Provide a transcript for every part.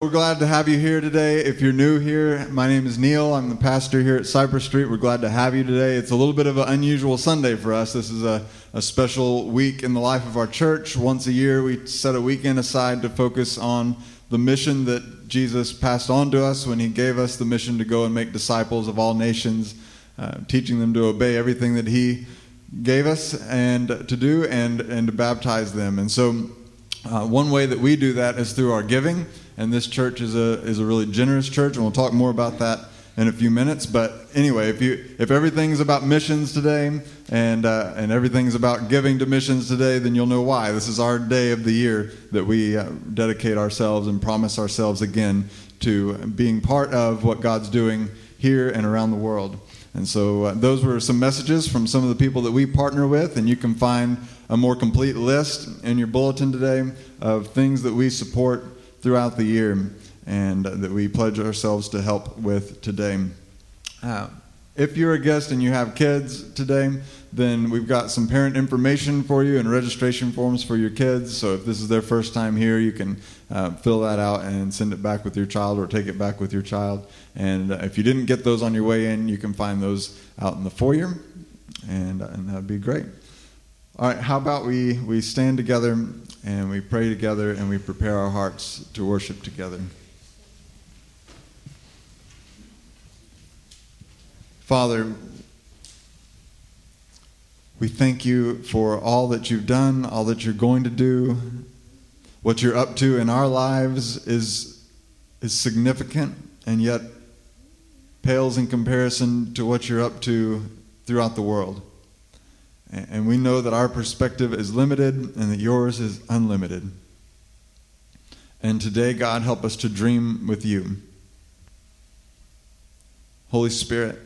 We're glad to have you here today. If you're new here, my name is Neil. I'm the pastor here at Cypress Street. We're glad to have you today. It's a little bit of an unusual Sunday for us. This is a, a special week in the life of our church. Once a year, we set a weekend aside to focus on the mission that Jesus passed on to us when he gave us the mission to go and make disciples of all nations, uh, teaching them to obey everything that he gave us and to do and, and to baptize them. And so, uh, one way that we do that is through our giving and this church is a is a really generous church, and we'll talk more about that in a few minutes. But anyway, if you if everything's about missions today and uh, and everything's about giving to missions today, then you'll know why. This is our day of the year that we uh, dedicate ourselves and promise ourselves again to being part of what God's doing here and around the world. And so uh, those were some messages from some of the people that we partner with, and you can find a more complete list in your bulletin today of things that we support throughout the year and that we pledge ourselves to help with today. Uh, if you're a guest and you have kids today, then we've got some parent information for you and registration forms for your kids. So if this is their first time here, you can uh, fill that out and send it back with your child or take it back with your child. And uh, if you didn't get those on your way in, you can find those out in the foyer, and, uh, and that'd be great. All right, how about we, we stand together and we pray together and we prepare our hearts to worship together. Father, we thank you for all that you've done, all that you're going to do. What you're up to in our lives is, is significant and yet pales in comparison to what you're up to throughout the world. And we know that our perspective is limited and that yours is unlimited. And today, God, help us to dream with you. Holy Spirit,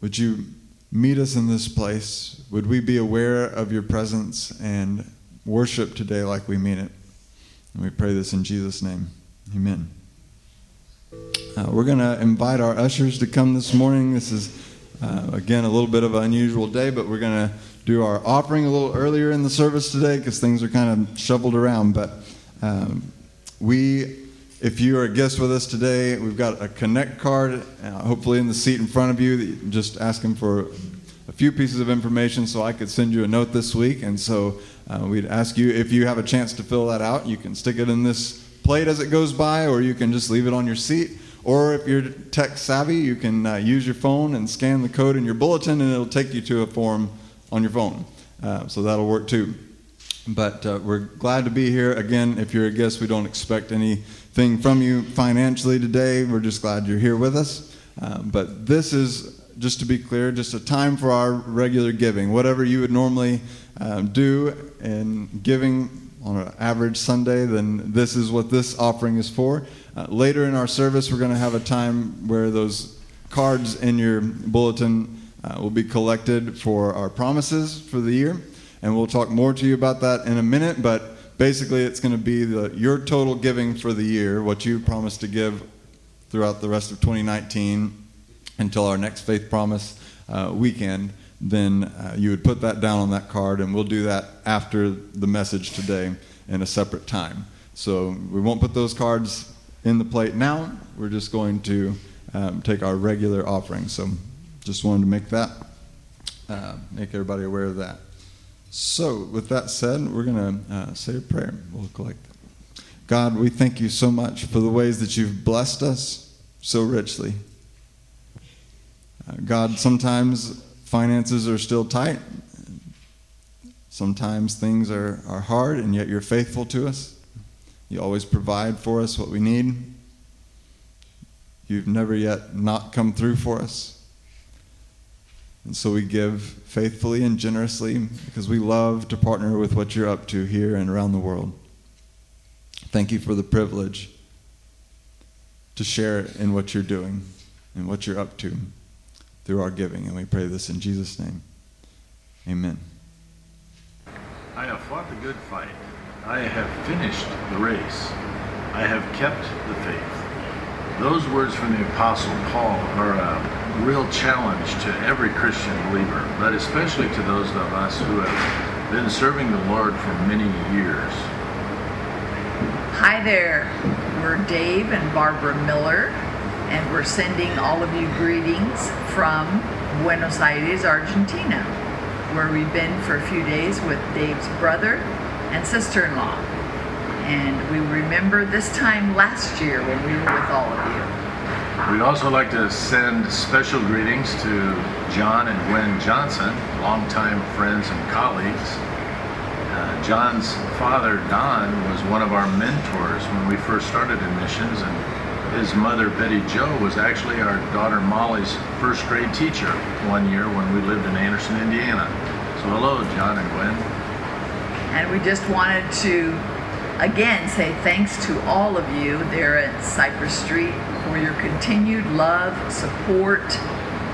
would you meet us in this place? Would we be aware of your presence and worship today like we mean it? And we pray this in Jesus' name. Amen. Uh, we're going to invite our ushers to come this morning. This is uh, again, a little bit of an unusual day, but we're going to do our offering a little earlier in the service today because things are kind of shoveled around. But um, we, if you are a guest with us today, we've got a Connect card, uh, hopefully in the seat in front of you. Just asking for a few pieces of information so I could send you a note this week. And so uh, we'd ask you if you have a chance to fill that out, you can stick it in this plate as it goes by, or you can just leave it on your seat. Or if you're tech savvy, you can uh, use your phone and scan the code in your bulletin, and it'll take you to a form on your phone. Uh, so that'll work too. But uh, we're glad to be here. Again, if you're a guest, we don't expect anything from you financially today. We're just glad you're here with us. Uh, but this is, just to be clear, just a time for our regular giving. Whatever you would normally um, do in giving on an average Sunday, then this is what this offering is for. Uh, later in our service, we're going to have a time where those cards in your bulletin uh, will be collected for our promises for the year. And we'll talk more to you about that in a minute, but basically, it's going to be the, your total giving for the year, what you promised to give throughout the rest of 2019 until our next faith promise uh, weekend. Then uh, you would put that down on that card, and we'll do that after the message today in a separate time. So we won't put those cards in the plate now. We're just going to um, take our regular offering. So just wanted to make that, uh, make everybody aware of that. So with that said, we're going to uh, say a prayer. We'll collect. God, we thank you so much for the ways that you've blessed us so richly. Uh, God, sometimes finances are still tight. Sometimes things are, are hard, and yet you're faithful to us. You always provide for us what we need. You've never yet not come through for us. And so we give faithfully and generously because we love to partner with what you're up to here and around the world. Thank you for the privilege to share in what you're doing and what you're up to through our giving. And we pray this in Jesus' name. Amen. I have fought the good fight. I have finished the race. I have kept the faith. Those words from the Apostle Paul are a real challenge to every Christian believer, but especially to those of us who have been serving the Lord for many years. Hi there. We're Dave and Barbara Miller, and we're sending all of you greetings from Buenos Aires, Argentina, where we've been for a few days with Dave's brother and sister in law. And we remember this time last year when we were with all of you. We'd also like to send special greetings to John and Gwen Johnson, longtime friends and colleagues. Uh, John's father, Don, was one of our mentors when we first started in missions, and his mother, Betty Joe, was actually our daughter Molly's first grade teacher one year when we lived in Anderson, Indiana. So, hello, John and Gwen. And we just wanted to again say thanks to all of you there at Cypress Street for your continued love, support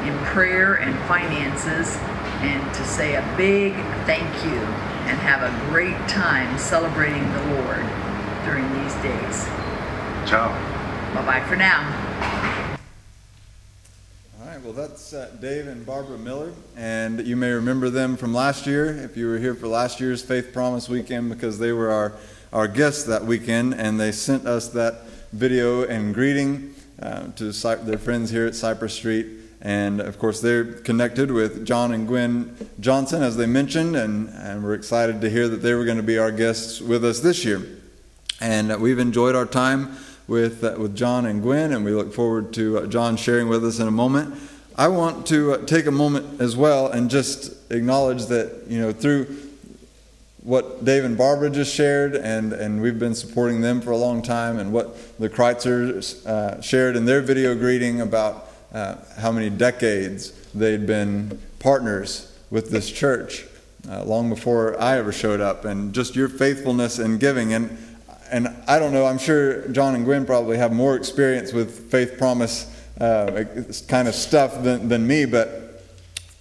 in prayer and finances, and to say a big thank you and have a great time celebrating the Lord during these days. Ciao. Bye bye for now. Well, that's uh, Dave and Barbara Miller, and you may remember them from last year if you were here for last year's Faith Promise weekend because they were our, our guests that weekend, and they sent us that video and greeting uh, to Cy- their friends here at Cypress Street. And of course, they're connected with John and Gwen Johnson, as they mentioned, and, and we're excited to hear that they were going to be our guests with us this year. And uh, we've enjoyed our time with, uh, with John and Gwen, and we look forward to uh, John sharing with us in a moment. I want to uh, take a moment as well and just acknowledge that, you know, through what Dave and Barbara just shared, and, and we've been supporting them for a long time, and what the Kreitzers uh, shared in their video greeting about uh, how many decades they'd been partners with this church uh, long before I ever showed up, and just your faithfulness in giving. And, and I don't know, I'm sure John and Gwen probably have more experience with faith promise uh, kind of stuff than, than me, but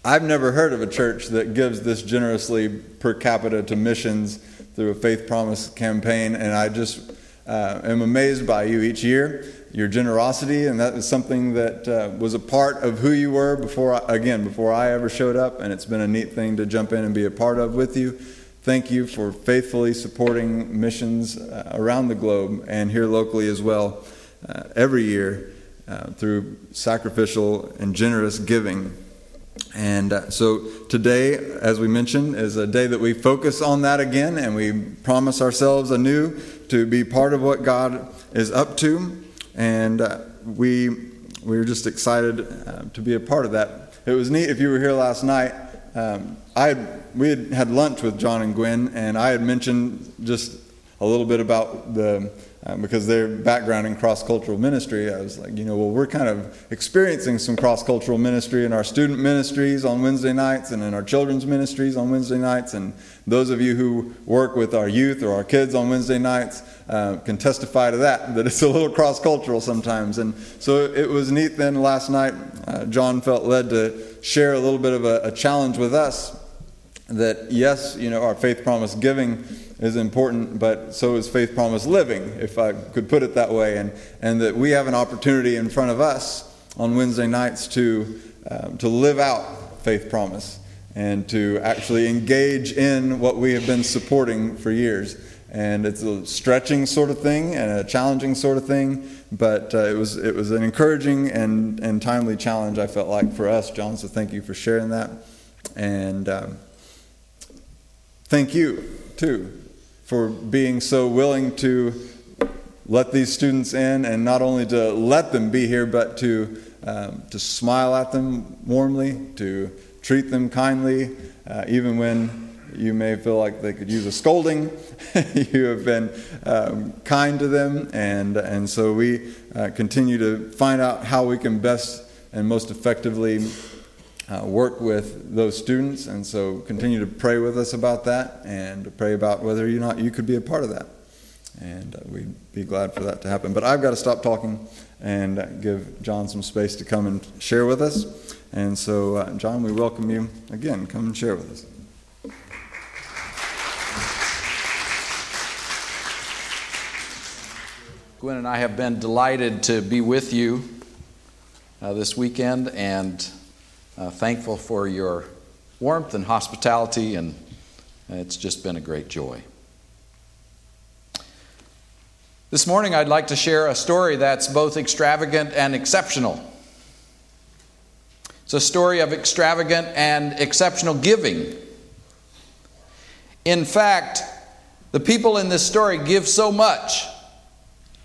I've never heard of a church that gives this generously per capita to missions through a faith promise campaign, and I just uh, am amazed by you each year, your generosity, and that is something that uh, was a part of who you were before, I, again, before I ever showed up, and it's been a neat thing to jump in and be a part of with you. Thank you for faithfully supporting missions uh, around the globe and here locally as well uh, every year uh, through sacrificial and generous giving. And uh, so today, as we mentioned, is a day that we focus on that again and we promise ourselves anew to be part of what God is up to. And uh, we, we were just excited uh, to be a part of that. It was neat if you were here last night. Um, I had, we had had lunch with John and Gwen, and I had mentioned just a little bit about the um, because their background in cross cultural ministry, I was like, you know, well, we're kind of experiencing some cross cultural ministry in our student ministries on Wednesday nights and in our children's ministries on Wednesday nights. And those of you who work with our youth or our kids on Wednesday nights uh, can testify to that, that it's a little cross cultural sometimes. And so it was neat then last night, uh, John felt led to share a little bit of a, a challenge with us that, yes, you know, our faith promise giving is important, but so is faith promise living, if I could put it that way, and, and that we have an opportunity in front of us on Wednesday nights to, um, to live out faith promise and to actually engage in what we have been supporting for years. And it's a stretching sort of thing and a challenging sort of thing, but uh, it, was, it was an encouraging and, and timely challenge, I felt like, for us, John. So thank you for sharing that. And um, thank you, too, for being so willing to let these students in and not only to let them be here, but to, um, to smile at them warmly, to treat them kindly, uh, even when you may feel like they could use a scolding. you have been um, kind to them, and, and so we uh, continue to find out how we can best and most effectively uh, work with those students. And so continue to pray with us about that and pray about whether or not you could be a part of that. And uh, we'd be glad for that to happen. But I've got to stop talking and give John some space to come and share with us. And so, uh, John, we welcome you again. Come and share with us. Gwen and I have been delighted to be with you this weekend and uh, thankful for your warmth and hospitality, and it's just been a great joy. This morning, I'd like to share a story that's both extravagant and exceptional. It's a story of extravagant and exceptional giving. In fact, the people in this story give so much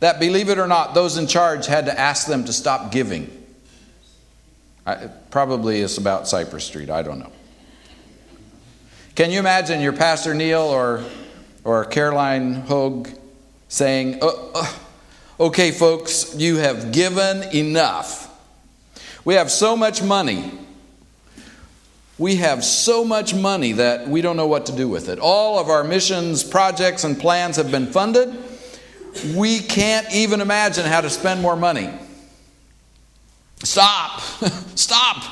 that, believe it or not, those in charge had to ask them to stop giving. I, probably it's about Cypress Street, I don't know. Can you imagine your Pastor Neil or, or Caroline Hogue saying, uh, uh, Okay, folks, you have given enough. We have so much money. We have so much money that we don't know what to do with it. All of our missions, projects, and plans have been funded. We can't even imagine how to spend more money. Stop! Stop!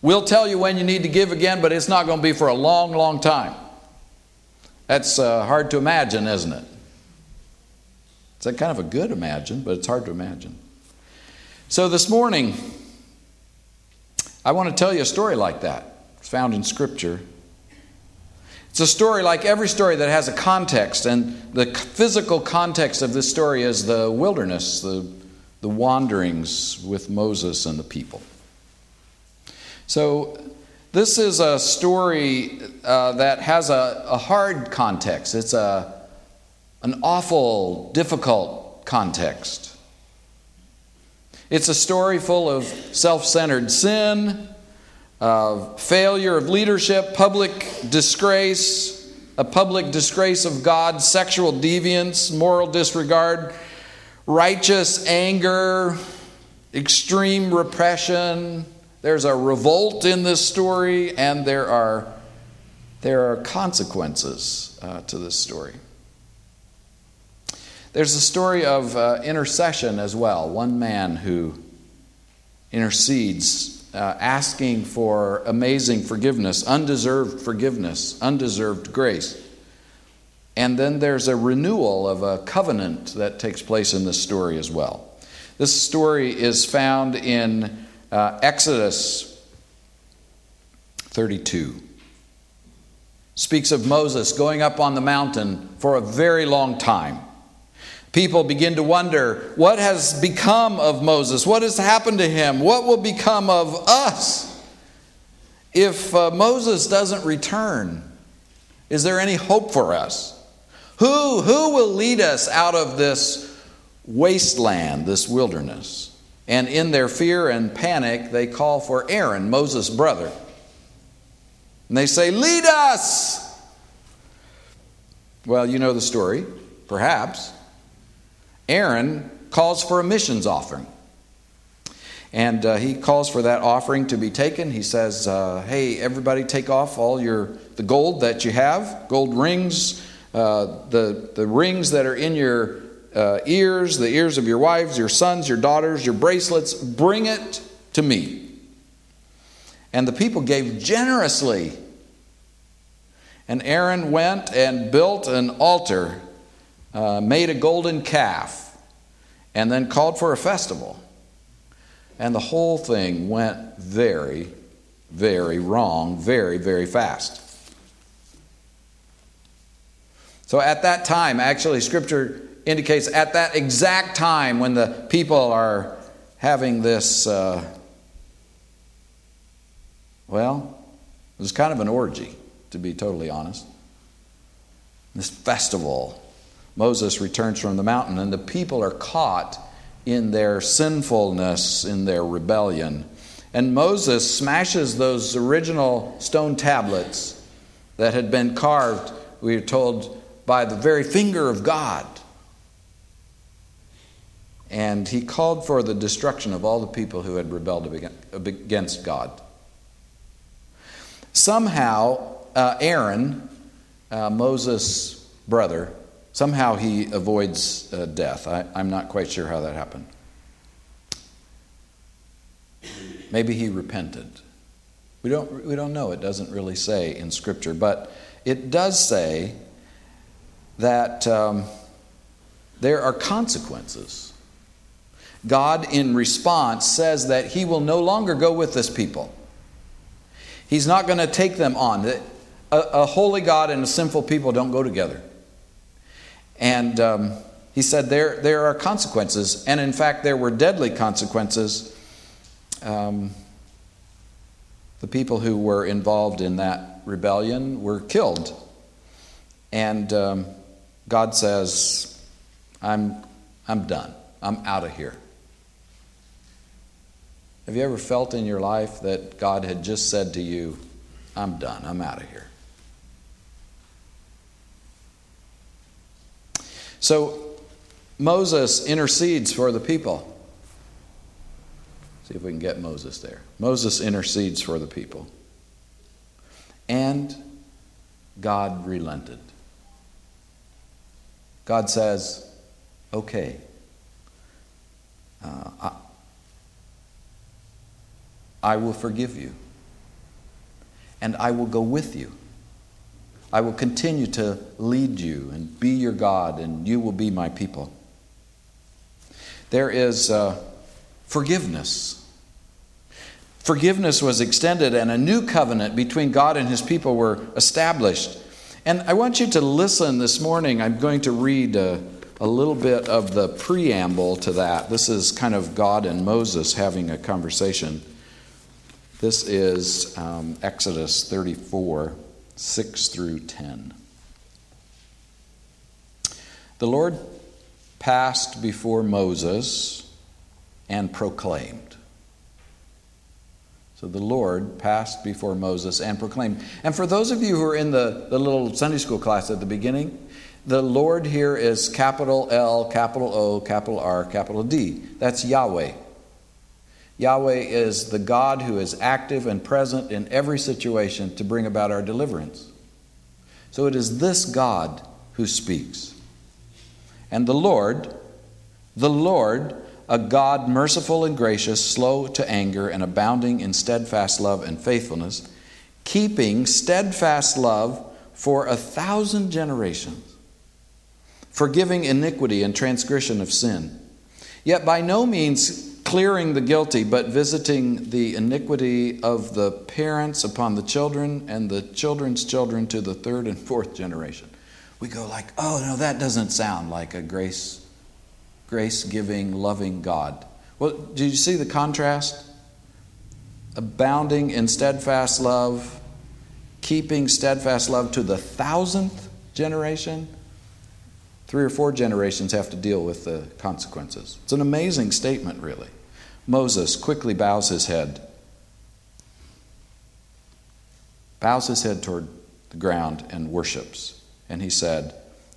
We'll tell you when you need to give again, but it's not going to be for a long, long time. That's uh, hard to imagine, isn't it? It's a kind of a good imagine, but it's hard to imagine. So this morning, I want to tell you a story like that. It's found in Scripture. It's a story like every story that has a context, and the physical context of this story is the wilderness, the, the wanderings with Moses and the people. So, this is a story uh, that has a, a hard context. It's a, an awful, difficult context. It's a story full of self centered sin, uh, failure of leadership, public disgrace, a public disgrace of God, sexual deviance, moral disregard, righteous anger, extreme repression. There's a revolt in this story, and there are, there are consequences uh, to this story. There's a story of uh, intercession as well. One man who intercedes, uh, asking for amazing forgiveness, undeserved forgiveness, undeserved grace. And then there's a renewal of a covenant that takes place in this story as well. This story is found in uh, Exodus 32. Speaks of Moses going up on the mountain for a very long time People begin to wonder what has become of Moses? What has happened to him? What will become of us if uh, Moses doesn't return? Is there any hope for us? Who, who will lead us out of this wasteland, this wilderness? And in their fear and panic, they call for Aaron, Moses' brother. And they say, Lead us! Well, you know the story, perhaps. Aaron calls for a missions offering. And uh, he calls for that offering to be taken. He says, uh, Hey, everybody, take off all your the gold that you have, gold rings, uh, the, the rings that are in your uh, ears, the ears of your wives, your sons, your daughters, your bracelets, bring it to me. And the people gave generously. And Aaron went and built an altar uh, made a golden calf, and then called for a festival. And the whole thing went very, very wrong, very, very fast. So at that time, actually, Scripture indicates at that exact time when the people are having this, uh, well, it was kind of an orgy, to be totally honest. This festival Moses returns from the mountain, and the people are caught in their sinfulness, in their rebellion. And Moses smashes those original stone tablets that had been carved, we are told, by the very finger of God. And he called for the destruction of all the people who had rebelled against God. Somehow, uh, Aaron, uh, Moses' brother, Somehow he avoids uh, death. I, I'm not quite sure how that happened. Maybe he repented. We don't, we don't know. It doesn't really say in Scripture. But it does say that um, there are consequences. God, in response, says that he will no longer go with this people. He's not going to take them on. A, a holy God and a sinful people don't go together. And um, he said there, there are consequences, and in fact, there were deadly consequences. Um, the people who were involved in that rebellion were killed. And um, God says, I'm, I'm done. I'm out of here. Have you ever felt in your life that God had just said to you, I'm done, I'm out of here? So Moses intercedes for the people. See if we can get Moses there. Moses intercedes for the people. And God relented. God says, okay, uh, I, I will forgive you, and I will go with you. I will continue to lead you and be your God, and you will be my people. There is uh, forgiveness. Forgiveness was extended, and a new covenant between God and his people were established. And I want you to listen this morning. I'm going to read a, a little bit of the preamble to that. This is kind of God and Moses having a conversation. This is um, Exodus 34. 6 through 10. The Lord passed before Moses and proclaimed. So the Lord passed before Moses and proclaimed. And for those of you who are in the, the little Sunday school class at the beginning, the Lord here is capital L, capital O, capital R, capital D. That's Yahweh. Yahweh is the God who is active and present in every situation to bring about our deliverance. So it is this God who speaks. And the Lord, the Lord, a God merciful and gracious, slow to anger, and abounding in steadfast love and faithfulness, keeping steadfast love for a thousand generations, forgiving iniquity and transgression of sin, yet by no means clearing the guilty, but visiting the iniquity of the parents upon the children and the children's children to the third and fourth generation. We go like, oh no, that doesn't sound like a grace, grace giving, loving God. Well, do you see the contrast? Abounding in steadfast love, keeping steadfast love to the thousandth generation three or four generations have to deal with the consequences. It's an amazing statement, really. Moses quickly bows his head, bows his head toward the ground and worships. And he said,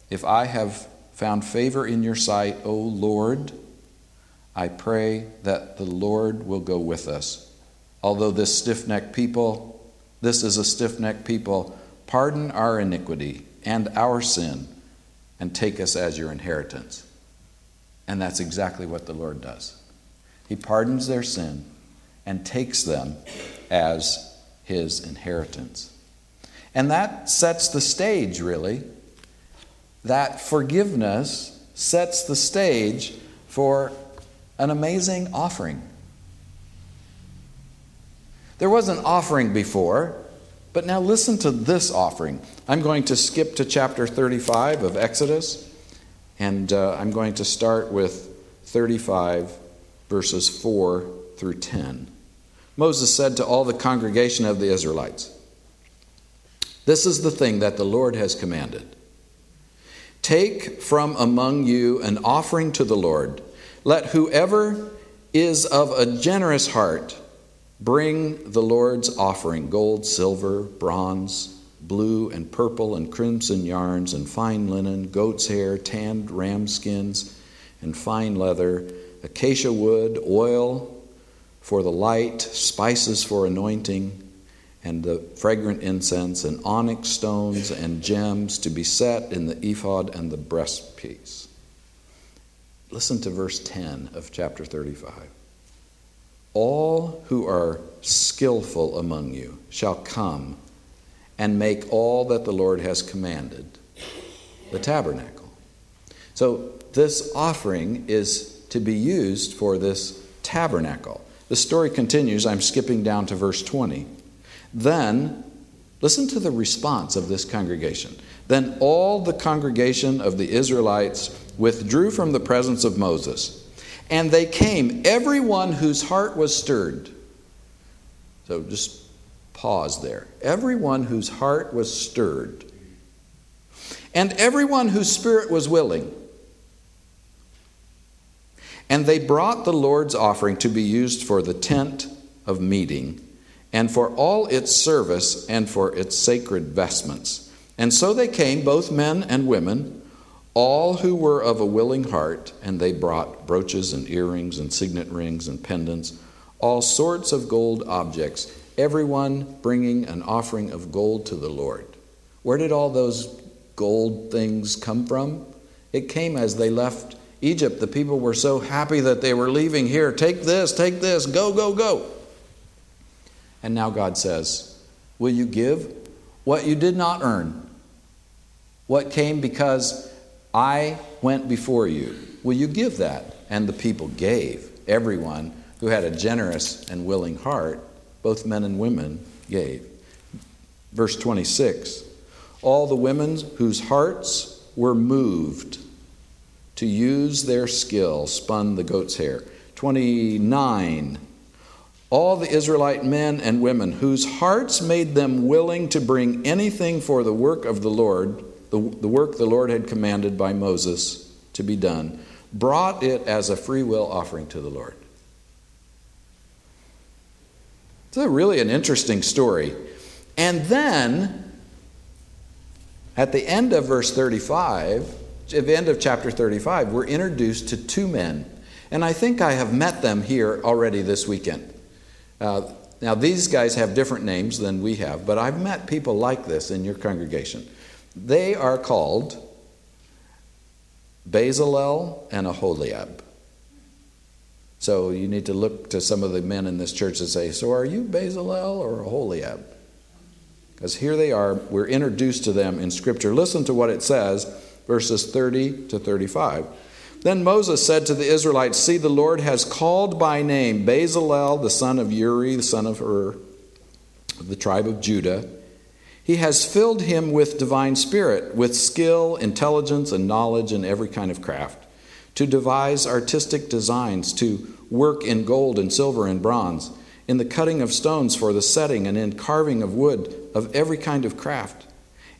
If I have found favor in your sight, O Lord, I pray that the Lord will go with us. Although this stiff necked people, this is a stiff necked people, pardon our iniquity and our sin and take us as your inheritance. And that's exactly what the Lord does. He pardons their sin and takes them as his inheritance. And that sets the stage, really. That forgiveness sets the stage for an amazing offering. There was an offering before, but now listen to this offering. I'm going to skip to chapter 35 of Exodus, and uh, I'm going to start with 35 verses 4 through 10. Moses said to all the congregation of the Israelites, This is the thing that the Lord has commanded. Take from among you an offering to the Lord. Let whoever is of a generous heart bring the Lord's offering gold, silver, bronze, blue and purple and crimson yarns, and fine linen, goat's hair, tanned ram skins, and fine leather acacia wood, oil for the light, spices for anointing, and the fragrant incense, and onyx stones and gems to be set in the ephod and the breastpiece. Listen to verse 10 of chapter 35. All who are skillful among you shall come and make all that the Lord has commanded the tabernacle. So, this offering is to be used for this tabernacle. The story continues. I'm skipping down to verse 20. Then, listen to the response of this congregation. Then all the congregation of the Israelites withdrew from the presence of Moses. And they came, everyone whose heart was stirred. So just pause there. Everyone whose heart was stirred. And everyone whose spirit was willing. And they brought the Lord's offering to be used for the tent of meeting, and for all its service, and for its sacred vestments. And so they came, both men and women all who were of a willing heart, and they brought brooches and earrings and signet rings and pendants, all sorts of gold objects, everyone bringing an offering of gold to the Lord. Where did all those gold things come from? It came as they left Egypt. The people were so happy that they were leaving here. Take this, take this, go, go, go. And now God says, Will you give what you did not earn? What came because I went before you. Will you give that? And the people gave. Everyone who had a generous and willing heart, both men and women, gave. Verse 26 All the women whose hearts were moved to use their skill spun the goat's hair. 29 all the Israelite men and women whose hearts made them willing to bring anything for the work of the Lord the, the work the Lord had commanded by Moses to be done, brought it as a free will offering to the Lord. It's a really an interesting story. And then, at the end of verse 35, at the end of chapter 35, we're introduced to two men. And I think I have met them here already this weekend. Uh, now, these guys have different names than we have, but I've met people like this in your congregation. They are called Bezalel and Aholiab. So you need to look to some of the men in this church and say, So are you Bezalel or Aholiab? Because here they are, we're introduced to them in Scripture. Listen to what it says, verses 30 to 35. Then Moses said to the Israelites, See, the Lord has called by name Bezalel, the son of Uri, the son of Ur, of the tribe of Judah he has filled him with divine spirit, with skill, intelligence, and knowledge in every kind of craft, to devise artistic designs, to work in gold and silver and bronze, in the cutting of stones for the setting, and in carving of wood of every kind of craft.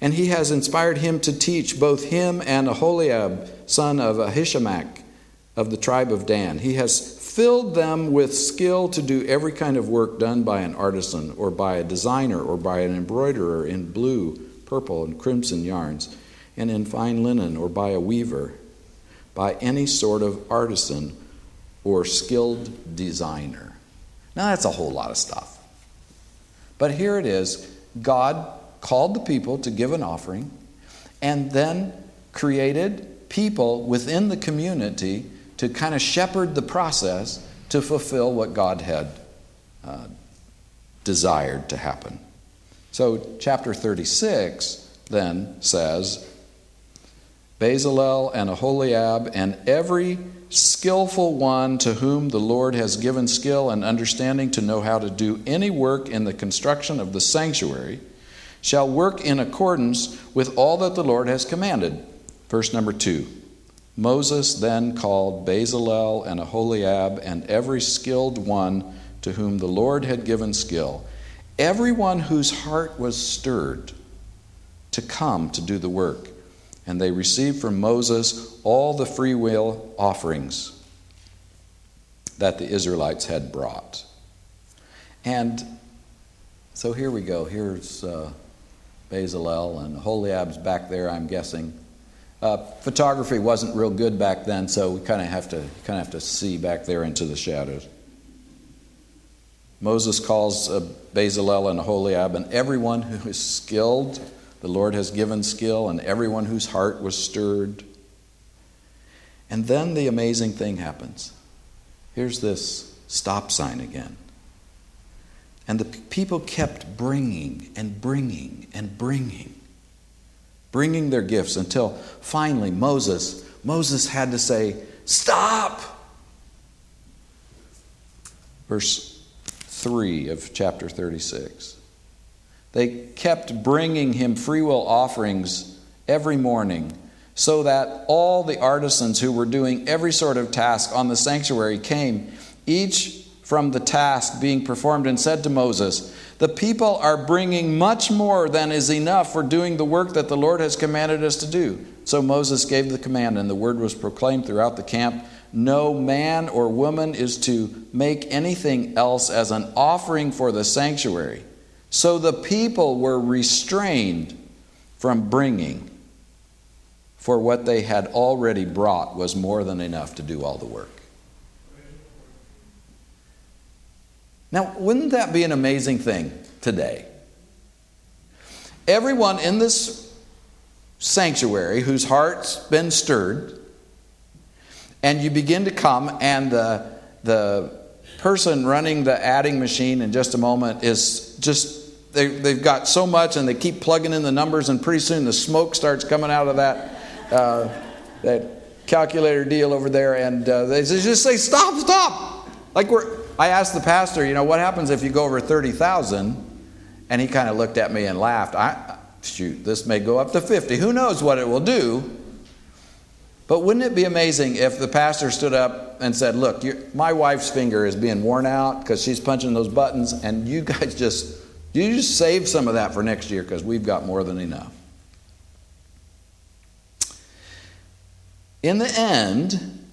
And he has inspired him to teach both him and Aholiab, son of Ahisamach, of the tribe of Dan. He has filled them with skill to do every kind of work done by an artisan or by a designer or by an embroiderer in blue, purple, and crimson yarns, and in fine linen or by a weaver, by any sort of artisan or skilled designer. Now, that's a whole lot of stuff. But here it is God called the people to give an offering and then created people within the community to kind of shepherd the process to fulfill what God had uh, desired to happen. So, chapter 36 then says Bezalel and Aholiab and every skillful one to whom the Lord has given skill and understanding to know how to do any work in the construction of the sanctuary shall work in accordance with all that the Lord has commanded. Verse number 2. Moses then called Bezalel and Aholiab and every skilled one to whom the Lord had given skill, everyone whose heart was stirred to come to do the work. And they received from Moses all the freewill offerings that the Israelites had brought. And so here we go. Here's uh, Bezalel and Holiab's back there, I'm guessing. Uh, photography wasn't real good back then, so we kind of have to kind of have to see back there into the shadows. Moses calls uh, Bezalel and Aholiab, and everyone who is skilled, the Lord has given skill, and everyone whose heart was stirred. And then the amazing thing happens. Here's this stop sign again. And the people kept bringing and bringing and bringing bringing their gifts until finally Moses, Moses had to say, Stop! Verse 3 of chapter 36. They kept bringing him freewill offerings every morning so that all the artisans who were doing every sort of task on the sanctuary came, each from the task being performed, and said to Moses, The people are bringing much more than is enough for doing the work that the Lord has commanded us to do. So Moses gave the command, and the word was proclaimed throughout the camp no man or woman is to make anything else as an offering for the sanctuary. So the people were restrained from bringing, for what they had already brought was more than enough to do all the work. Now, wouldn't that be an amazing thing today? Everyone in this sanctuary whose heart's been stirred and you begin to come, and the, the person running the adding machine in just a moment is just, they, they've got so much and they keep plugging in the numbers, and pretty soon the smoke starts coming out of that, uh, that calculator deal over there, and uh, they just say, Stop, stop! Like we're, I asked the pastor, you know, what happens if you go over 30,000? And he kind of looked at me and laughed. I, shoot, this may go up to 50. Who knows what it will do? But wouldn't it be amazing if the pastor stood up and said, Look, my wife's finger is being worn out because she's punching those buttons, and you guys just, you just save some of that for next year because we've got more than enough. In the end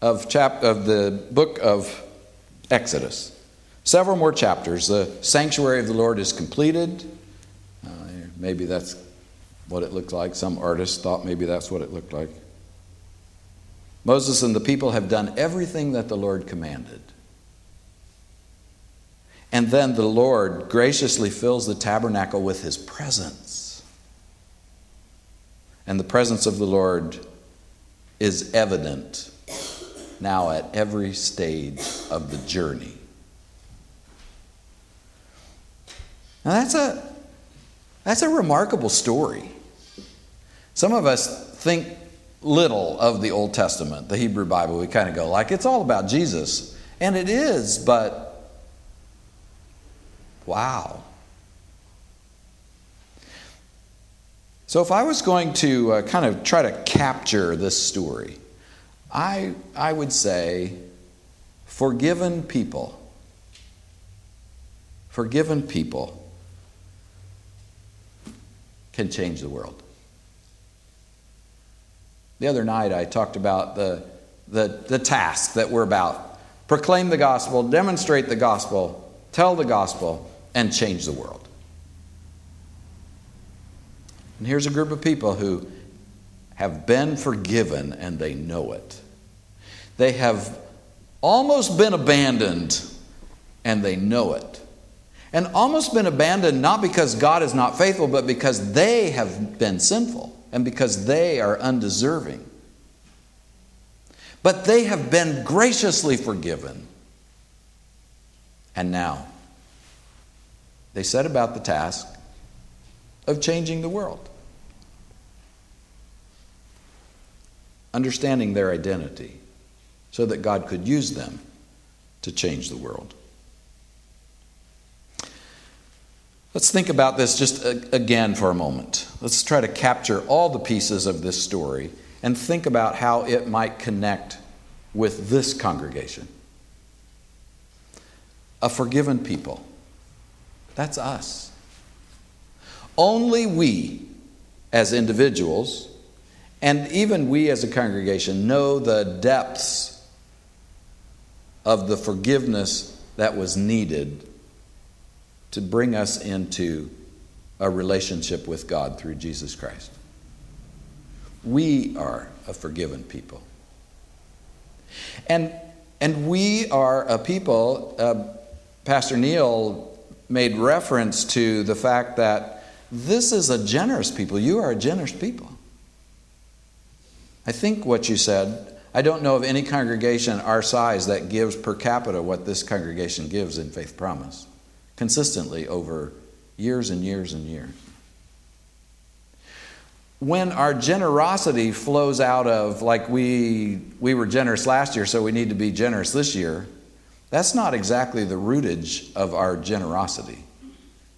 of, chap- of the book of Exodus, several more chapters, the sanctuary of the Lord is completed. Uh, maybe that's what it looked like. Some artist thought maybe that's what it looked like. Moses and the people have done everything that the Lord commanded. And then the Lord graciously fills the tabernacle with his presence. And the presence of the Lord is evident now at every stage of the journey. Now that's a that's a remarkable story. Some of us think little of the Old Testament, the Hebrew Bible. We kind of go like it's all about Jesus. And it is, but wow. So, if I was going to uh, kind of try to capture this story, I, I would say forgiven people. Forgiven people can change the world. The other night, I talked about the, the, the task that we're about proclaim the gospel, demonstrate the gospel, tell the gospel, and change the world. And here's a group of people who have been forgiven and they know it. They have almost been abandoned and they know it. And almost been abandoned not because God is not faithful, but because they have been sinful and because they are undeserving. But they have been graciously forgiven. And now, they set about the task of changing the world, understanding their identity so that God could use them to change the world. Let's think about this just again for a moment. Let's try to capture all the pieces of this story and think about how it might connect with this congregation. A forgiven people. That's us. Only we, as individuals, and even we as a congregation, know the depths of the forgiveness that was needed to bring us into a relationship with God through Jesus Christ. We are a forgiven people. And, and we are a people, uh, Pastor Neil made reference to the fact that this is a generous people. You are a generous people. I think what you said, I don't know of any congregation our size that gives per capita what this congregation gives in Faith Promise consistently over years and years and years. When our generosity flows out of, like we, we were generous last year, so we need to be generous this year, that's not exactly the rootage of our generosity.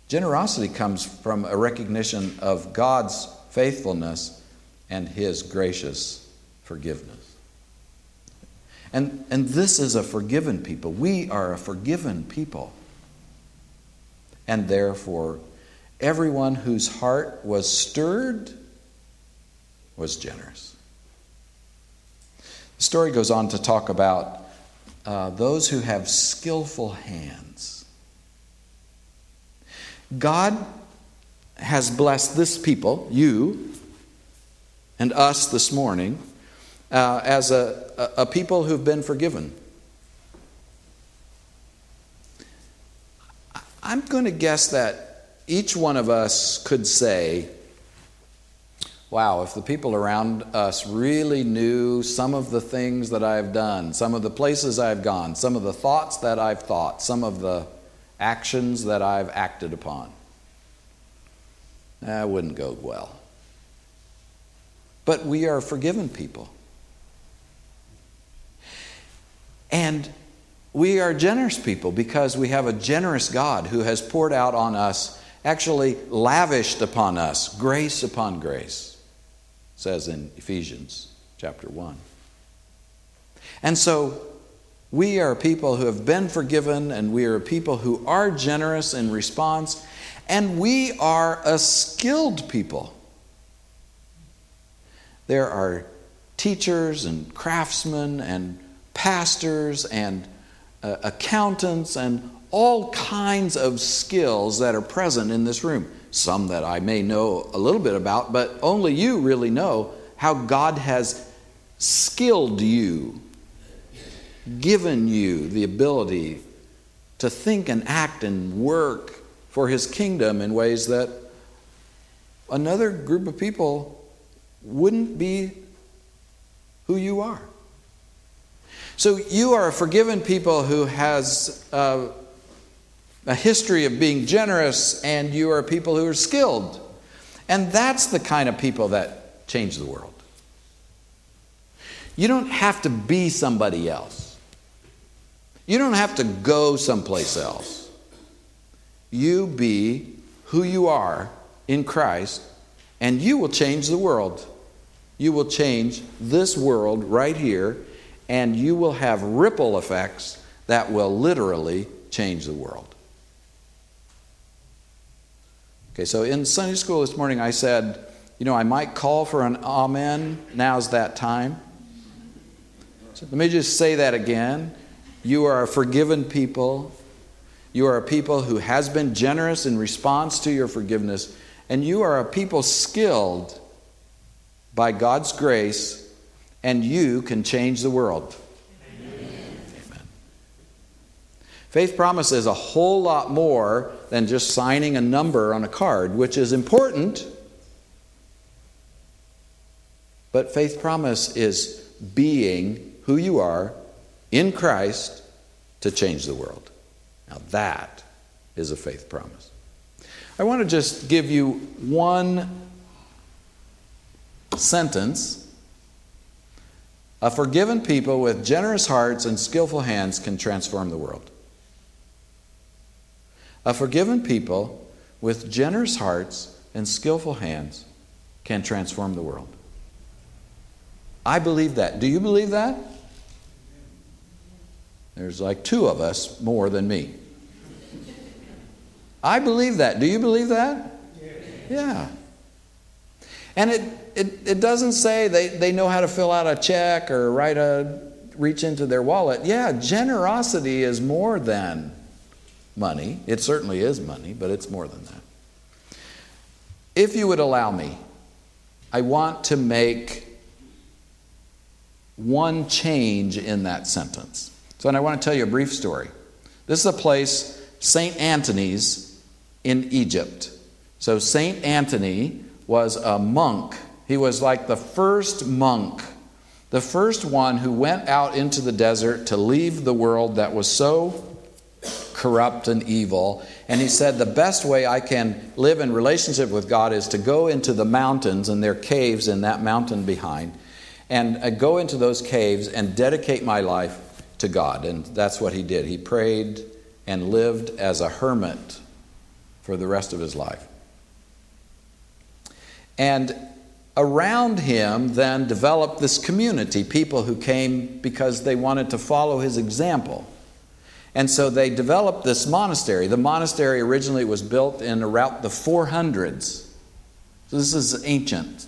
Generosity comes from a recognition of God's faithfulness and His gracious forgiveness. And, and this is a forgiven people. We are a forgiven people. And therefore, everyone whose heart was stirred was generous. The story goes on to talk about uh, those who have skillful hands. God has blessed this people, you, and us this morning, uh, as a, a, a people who've been forgiven. I'm going to guess that each one of us could say, wow, if the people around us really knew some of the things that I've done, some of the places I've gone, some of the thoughts that I've thought, some of the actions that I've acted upon, that wouldn't go well. But we are forgiven people. And we are generous people because we have a generous God who has poured out on us, actually lavished upon us, grace upon grace, says in Ephesians chapter 1. And so we are people who have been forgiven, and we are people who are generous in response, and we are a skilled people. There are teachers and craftsmen and pastors and uh, accountants and all kinds of skills that are present in this room. Some that I may know a little bit about, but only you really know how God has skilled you, given you the ability to think and act and work for His kingdom in ways that another group of people wouldn't be who you are. So you are a forgiven people who has uh, a history of being generous, and you are people who are skilled. And that's the kind of people that change the world. You don't have to be somebody else. You don't have to go someplace else. You be who you are in Christ, and you will change the world. You will change this world right here and you will have ripple effects that will literally change the world. Okay, so in Sunday school this morning, I said, you know, I might call for an amen. Now's that time. So let me just say that again. You are a forgiven people. You are a people who has been generous in response to your forgiveness. And you are a people skilled by God's grace and you can change the world. Amen. Amen. Faith promise is a whole lot more than just signing a number on a card, which is important. But faith promise is being who you are in Christ to change the world. Now, that is a faith promise. I want to just give you one sentence a forgiven people with generous hearts and skillful hands can transform the world. A forgiven people with generous hearts and skillful hands can transform the world. I believe that. Do you believe that? There's like two of us more than me. I believe that. Do you believe that? Yeah. And it, it, it doesn't say they, they know how to fill out a check or write a reach into their wallet. Yeah, generosity is more than money. It certainly is money, but it's more than that. If you would allow me, I want to make one change in that sentence. So, and I want to tell you a brief story. This is a place, St. Antony's in Egypt. So, St. Antony was a monk. He was like the first monk, the first one who went out into the desert to leave the world that was so corrupt and evil. And he said, The best way I can live in relationship with God is to go into the mountains, and their caves in that mountain behind, and uh, go into those caves and dedicate my life to God. And that's what he did. He prayed and lived as a hermit for the rest of his life. And around him then developed this community, people who came because they wanted to follow his example. And so they developed this monastery. The monastery originally was built in around the 400s. So this is ancient.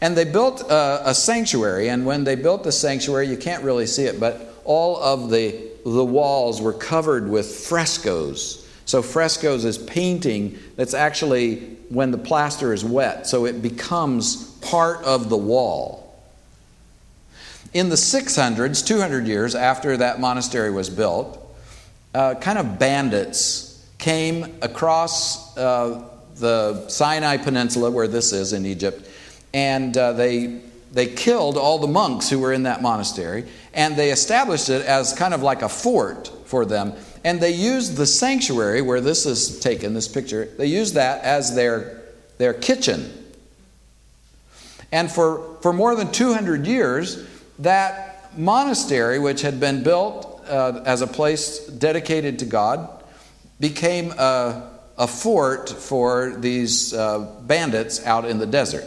And they built a, a, sanctuary, and when they built the sanctuary, you can't really see it, but all of the, the walls were covered with frescoes. So, frescoes is painting that's actually when the plaster is wet, so it becomes part of the wall. In the 600s, 200 years after that monastery was built, uh, kind of bandits came across uh, the Sinai Peninsula, where this is in Egypt, and uh, they, they killed all the monks who were in that monastery, and they established it as kind of like a fort for them. And they used the sanctuary where this is taken, this picture, they used that as their, their kitchen. And for, for more than 200 years, that monastery, which had been built uh, as a place dedicated to God, became a, a fort for these uh, bandits out in the desert.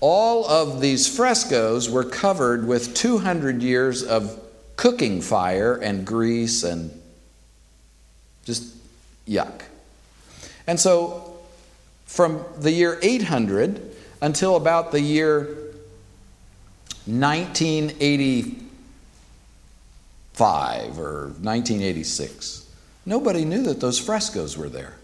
All of these frescoes were covered with 200 years of cooking fire and grease and just yuck. And so, from the year 800 until about the year 1985 or 1986, nobody knew that those frescoes were there.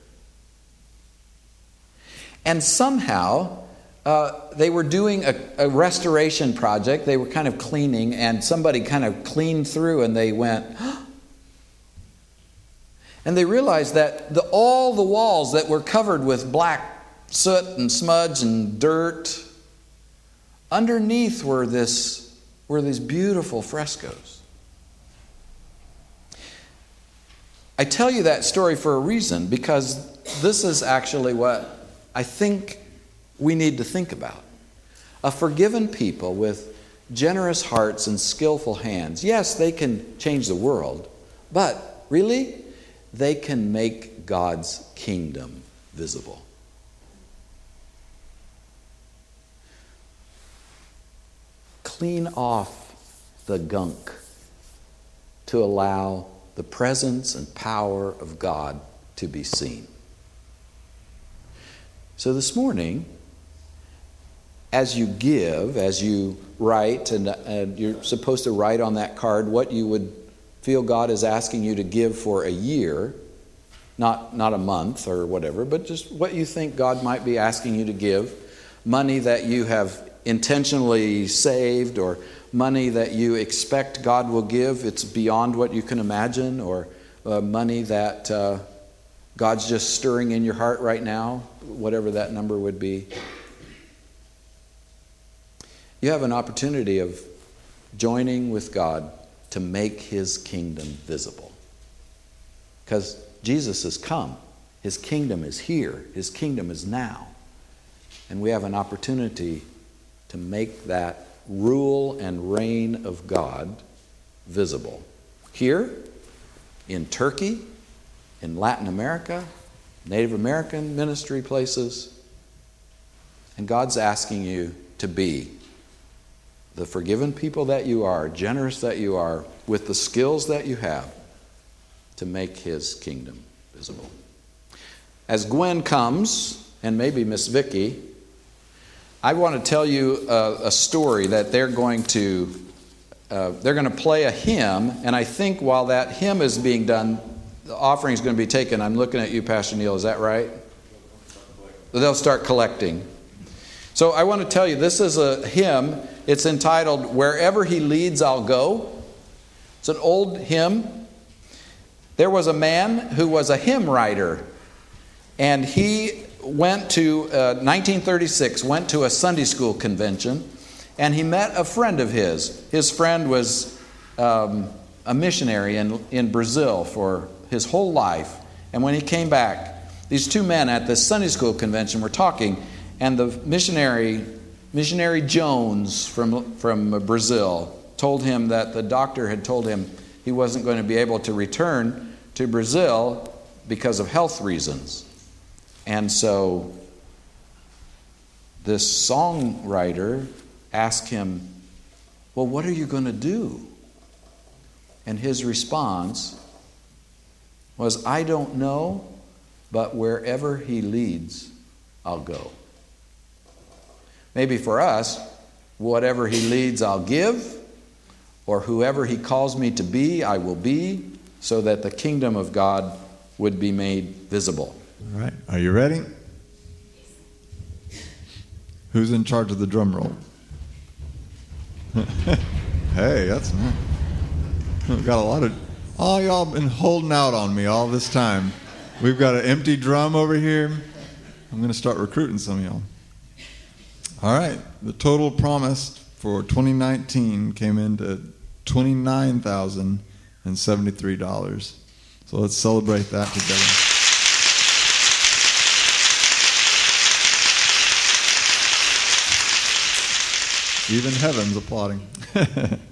And somehow, uh, they were doing a, a, restoration project. They were kind of cleaning, and somebody kind of cleaned through, and they went, and they realized that the, all the walls that were covered with black soot and smudge and dirt, underneath were this were these beautiful frescoes. I tell you that story for a reason because this is actually what I think we need to think about. A forgiven people with generous hearts and skillful hands, yes, they can change the world, but really, they can make God's kingdom visible. Clean off the gunk to allow the presence and power of God to be seen. So this morning, as you give, as you write, and, and you're supposed to write on that card what you would feel God is asking you to give for a year, not, not a month or whatever, but just what you think God might be asking you to give, money that you have intentionally saved or money that you expect God will give, it's beyond what you can imagine, or uh, money that uh, God's just stirring in your heart right now, whatever that number would be you have an opportunity of joining with God to make his kingdom visible. Because Jesus has come, his kingdom is here, his kingdom is now. And we have an opportunity to make that rule and reign of God visible. Here, in Turkey, in Latin America, Native American ministry places. And God's asking you to be the forgiven people that you are, generous that you are, with the skills that you have to make his kingdom visible. As Gwen comes, and maybe Miss Vicky, I want to tell you a, a story that they're going to uh, they're going to play a hymn, and I think while that hymn is being done, the offering is going to be taken. I'm looking at you, Pastor Neil. Is that right? They'll start collecting. So I want to tell you, this is a hymn it's entitled Wherever He Leads, I'll Go. It's an old hymn. There was a man who was a hymn writer, and he went to, uh, 1936, went to a Sunday school convention, and he met a friend of his. His friend was um, a missionary in, in Brazil for his whole life. And when he came back, these two men at this Sunday school convention were talking, and the missionary Missionary Jones from, from Brazil told him that the doctor had told him he wasn't going to be able to return to Brazil because of health reasons. And so this songwriter asked him, Well, what are you going to do? And his response was, I don't know, but wherever he leads, I'll go. Maybe for us, whatever he leads, I'll give, or whoever he calls me to be, I will be, so that the kingdom of God would be made visible. All right. Are you ready? Who's in charge of the drum roll? hey, that's. We've got a lot of. All y'all been holding out on me all this time. We've got an empty drum over here. I'm going to start recruiting some of y'all. All right. The total promised for 2019 came into $29,073. So let's celebrate that together. Even heaven's applauding.